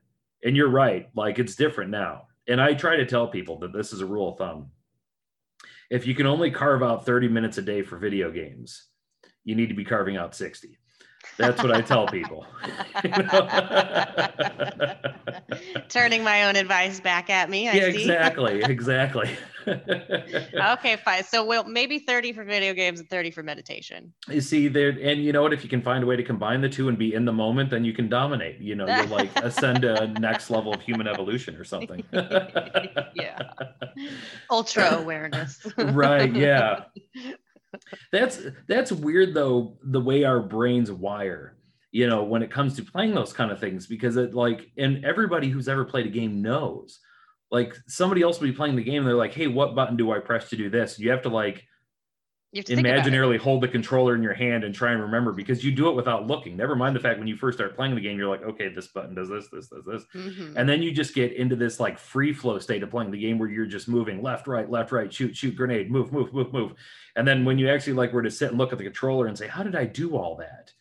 and you're right. Like it's different now. And I try to tell people that this is a rule of thumb. If you can only carve out 30 minutes a day for video games, you need to be carving out 60 that's what I tell people. Turning my own advice back at me. I yeah, exactly, exactly. okay, fine. So well, maybe 30 for video games and 30 for meditation. You see there, and you know what? If you can find a way to combine the two and be in the moment, then you can dominate. You know, you'll like ascend a next level of human evolution or something. yeah. Ultra awareness. right. Yeah that's that's weird though the way our brains wire you know when it comes to playing those kind of things because it like and everybody who's ever played a game knows like somebody else will be playing the game they're like hey what button do i press to do this you have to like imaginarily hold the controller in your hand and try and remember because you do it without looking. Never mind the fact when you first start playing the game, you're like, okay, this button does this, this, does this. Mm-hmm. And then you just get into this like free flow state of playing the game where you're just moving left, right, left, right, shoot, shoot, grenade, move, move, move, move. And then when you actually like were to sit and look at the controller and say, how did I do all that?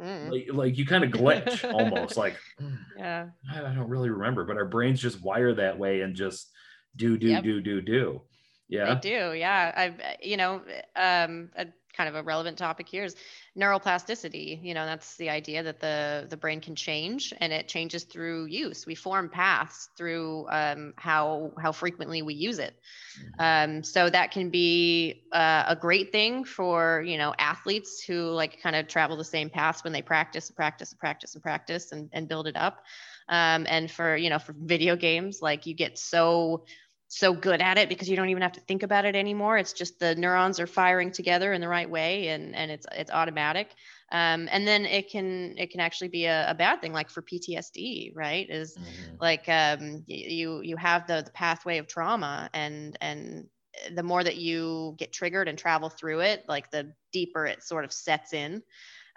Mm. Like, like, you kind of glitch almost like, mm, yeah, I don't really remember, but our brains just wire that way and just do, do, yep. do, do, do. Yeah. They do. Yeah. I've, you know, um, a kind of a relevant topic here is neuroplasticity. You know, that's the idea that the the brain can change and it changes through use. We form paths through um, how how frequently we use it. Mm-hmm. Um, so that can be uh, a great thing for you know athletes who like kind of travel the same paths when they practice, practice, practice, and practice, and and build it up. Um, and for you know for video games, like you get so so good at it because you don't even have to think about it anymore. It's just the neurons are firing together in the right way, and and it's it's automatic. Um, and then it can it can actually be a, a bad thing, like for PTSD, right? Is mm-hmm. like um, you you have the the pathway of trauma, and and the more that you get triggered and travel through it, like the deeper it sort of sets in.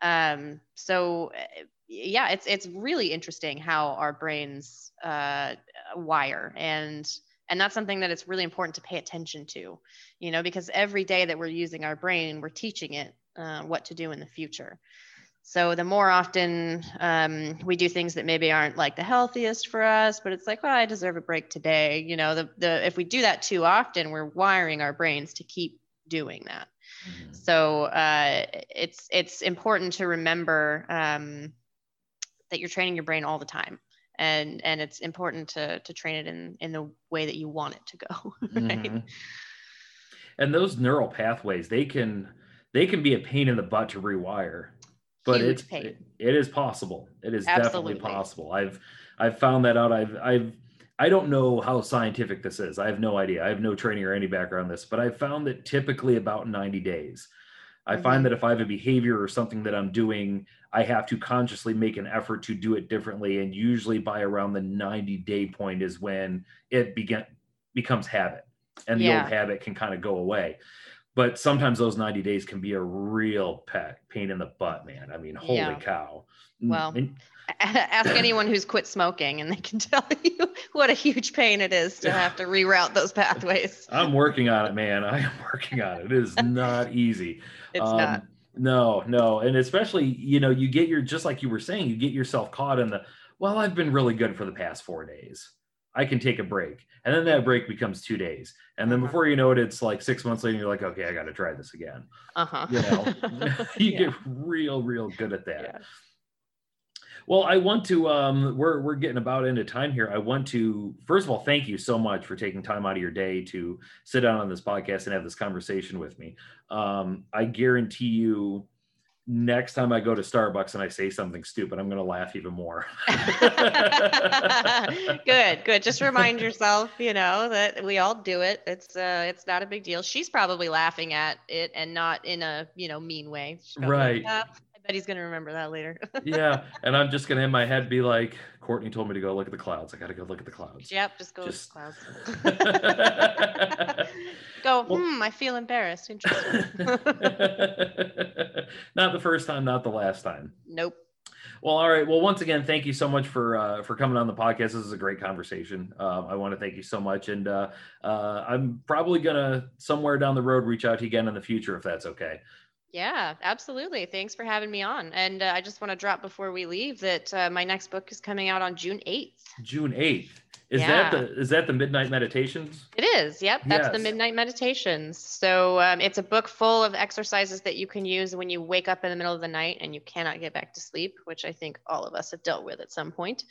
Um, so eh, yeah, it's it's really interesting how our brains uh, wire and and that's something that it's really important to pay attention to you know because every day that we're using our brain we're teaching it uh, what to do in the future. So the more often um, we do things that maybe aren't like the healthiest for us but it's like well i deserve a break today you know the, the if we do that too often we're wiring our brains to keep doing that. Mm-hmm. so uh, it's it's important to remember um, that you're training your brain all the time and and it's important to to train it in in the way that you want it to go right mm-hmm. and those neural pathways they can they can be a pain in the butt to rewire but Huge it's it, it is possible it is Absolutely. definitely possible i've i've found that out i've i've I don't know how scientific this is. I have no idea. I have no training or any background on this, but I found that typically about 90 days. I mm-hmm. find that if I have a behavior or something that I'm doing I have to consciously make an effort to do it differently. And usually by around the 90 day point is when it begin, becomes habit and the yeah. old habit can kind of go away. But sometimes those 90 days can be a real pet pain in the butt, man. I mean, holy yeah. cow. Mm, well, and, ask anyone who's quit smoking and they can tell you what a huge pain it is to have to reroute those pathways. I'm working on it, man. I am working on it. It is not easy. It's um, not no, no. And especially, you know, you get your, just like you were saying, you get yourself caught in the, well, I've been really good for the past four days. I can take a break. And then that break becomes two days. And then uh-huh. before you know it, it's like six months later, you're like, okay, I got to try this again. Uh-huh. You know, you yeah. get real, real good at that. Yeah. Well, I want to. Um, we're we're getting about into time here. I want to first of all thank you so much for taking time out of your day to sit down on this podcast and have this conversation with me. Um, I guarantee you, next time I go to Starbucks and I say something stupid, I'm going to laugh even more. good, good. Just remind yourself, you know, that we all do it. It's uh, it's not a big deal. She's probably laughing at it and not in a you know mean way. Right. Like, ah, bet he's gonna remember that later. yeah, and I'm just gonna in my head be like, Courtney told me to go look at the clouds. I gotta go look at the clouds. Yep, just go just... clouds. go, well, hmm, I feel embarrassed. Interesting. not the first time, not the last time. Nope. Well, all right. Well, once again, thank you so much for uh, for coming on the podcast. This is a great conversation. Um, I want to thank you so much, and uh, uh, I'm probably gonna somewhere down the road reach out to you again in the future if that's okay. Yeah, absolutely. Thanks for having me on. And uh, I just want to drop before we leave that uh, my next book is coming out on June 8th. June 8th. Is yeah. that the is that the Midnight Meditations? It is. Yep, that's yes. the Midnight Meditations. So um, it's a book full of exercises that you can use when you wake up in the middle of the night and you cannot get back to sleep, which I think all of us have dealt with at some point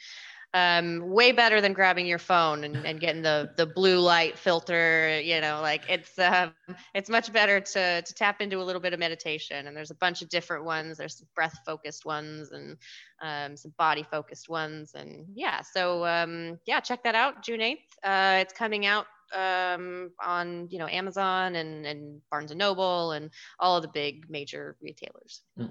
um, way better than grabbing your phone and, and getting the the blue light filter. You know, like it's uh, it's much better to to tap into a little bit of meditation. And there's a bunch of different ones. There's breath focused ones and um, some body focused ones. And yeah, so um, yeah, check that out. June 8th. Uh, it's coming out um, on you know Amazon and and Barnes and Noble and all of the big major retailers. Hmm.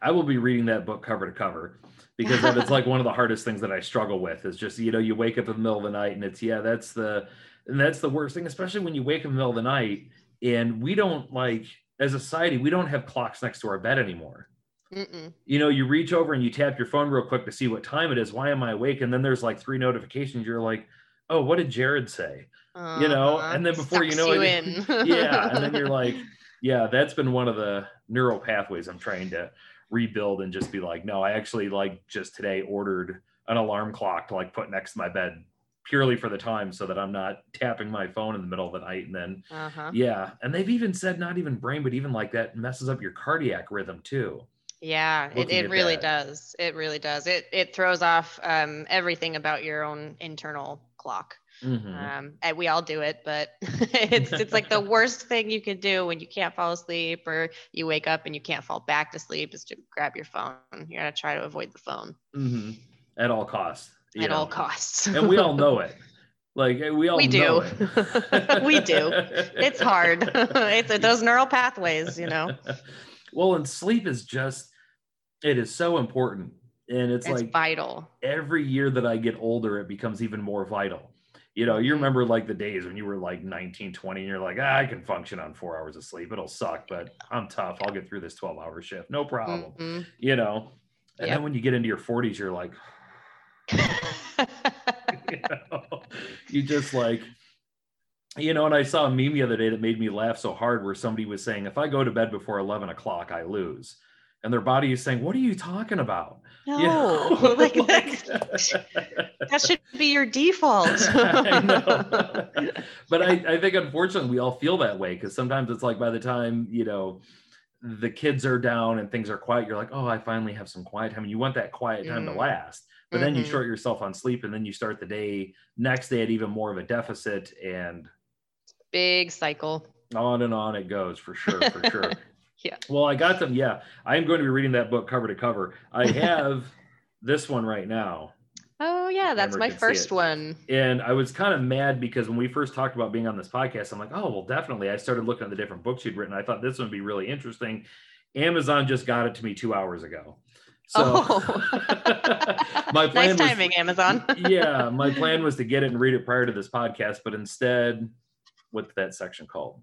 I will be reading that book cover to cover because that is like one of the hardest things that I struggle with is just, you know, you wake up in the middle of the night and it's, yeah, that's the, and that's the worst thing, especially when you wake up in the middle of the night and we don't like, as a society, we don't have clocks next to our bed anymore. Mm-mm. You know, you reach over and you tap your phone real quick to see what time it is. Why am I awake? And then there's like three notifications. You're like, oh, what did Jared say? Uh, you know, uh-huh. and then before you know you it, yeah, and then you're like, yeah, that's been one of the neural pathways I'm trying to rebuild and just be like, no, I actually like just today ordered an alarm clock to like put next to my bed purely for the time so that I'm not tapping my phone in the middle of the night. And then, uh-huh. yeah. And they've even said not even brain, but even like that messes up your cardiac rhythm too. Yeah, it, it really that. does. It really does. It, it throws off um, everything about your own internal clock. Mm-hmm. Um, and we all do it, but it's it's like the worst thing you can do when you can't fall asleep or you wake up and you can't fall back to sleep is to grab your phone. You're gonna try to avoid the phone mm-hmm. at all costs. At know. all costs, and we all know it. Like eh, we all we do. we do. It's hard. it's those neural pathways, you know. Well, and sleep is just it is so important and it's, it's, like vital every year that i get older it becomes even more vital you know, you remember like the days when you were like 19, 20, and you're like, ah, I can function on four hours of sleep. It'll suck, but I'm tough. I'll get through this 12 hour shift. No problem. Mm-hmm. You know, and yep. then when you get into your 40s, you're like, you, know, you just like, you know, and I saw a meme the other day that made me laugh so hard where somebody was saying, if I go to bed before 11 o'clock, I lose and their body is saying, "What are you talking about?" No, you know? like that, that should be your default. I know. but I, I think unfortunately we all feel that way because sometimes it's like by the time you know the kids are down and things are quiet, you're like, "Oh, I finally have some quiet time." And you want that quiet time mm. to last, but mm-hmm. then you mm-hmm. short yourself on sleep, and then you start the day next day at even more of a deficit, and big cycle. On and on it goes for sure, for sure. Yeah. Well, I got them. Yeah, I am going to be reading that book cover to cover. I have this one right now. Oh yeah, that's my first one. And I was kind of mad because when we first talked about being on this podcast, I'm like, oh well, definitely. I started looking at the different books you'd written. I thought this one would be really interesting. Amazon just got it to me two hours ago. So oh. my plan nice timing, was, Amazon. yeah, my plan was to get it and read it prior to this podcast, but instead, what's that section called?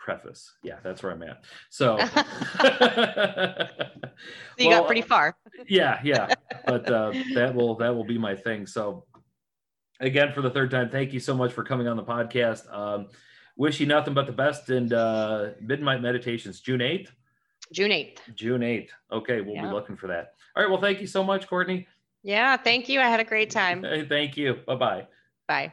Preface. Yeah, that's where I'm at. So, so you well, got pretty far. yeah, yeah. But uh, that will that will be my thing. So again, for the third time, thank you so much for coming on the podcast. Um, wish you nothing but the best. And uh, Midnight Meditations, June 8th. June 8th. June 8th. Okay, we'll yeah. be looking for that. All right. Well, thank you so much, Courtney. Yeah, thank you. I had a great time. Hey, thank you. Bye-bye. Bye.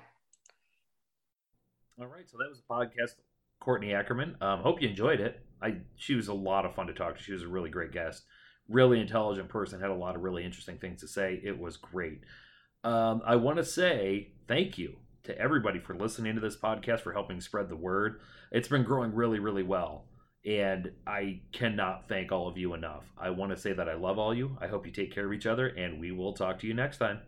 All right. So that was the podcast Courtney Ackerman. Um, hope you enjoyed it. I she was a lot of fun to talk to. She was a really great guest, really intelligent person. Had a lot of really interesting things to say. It was great. Um, I want to say thank you to everybody for listening to this podcast for helping spread the word. It's been growing really, really well. And I cannot thank all of you enough. I want to say that I love all you. I hope you take care of each other, and we will talk to you next time.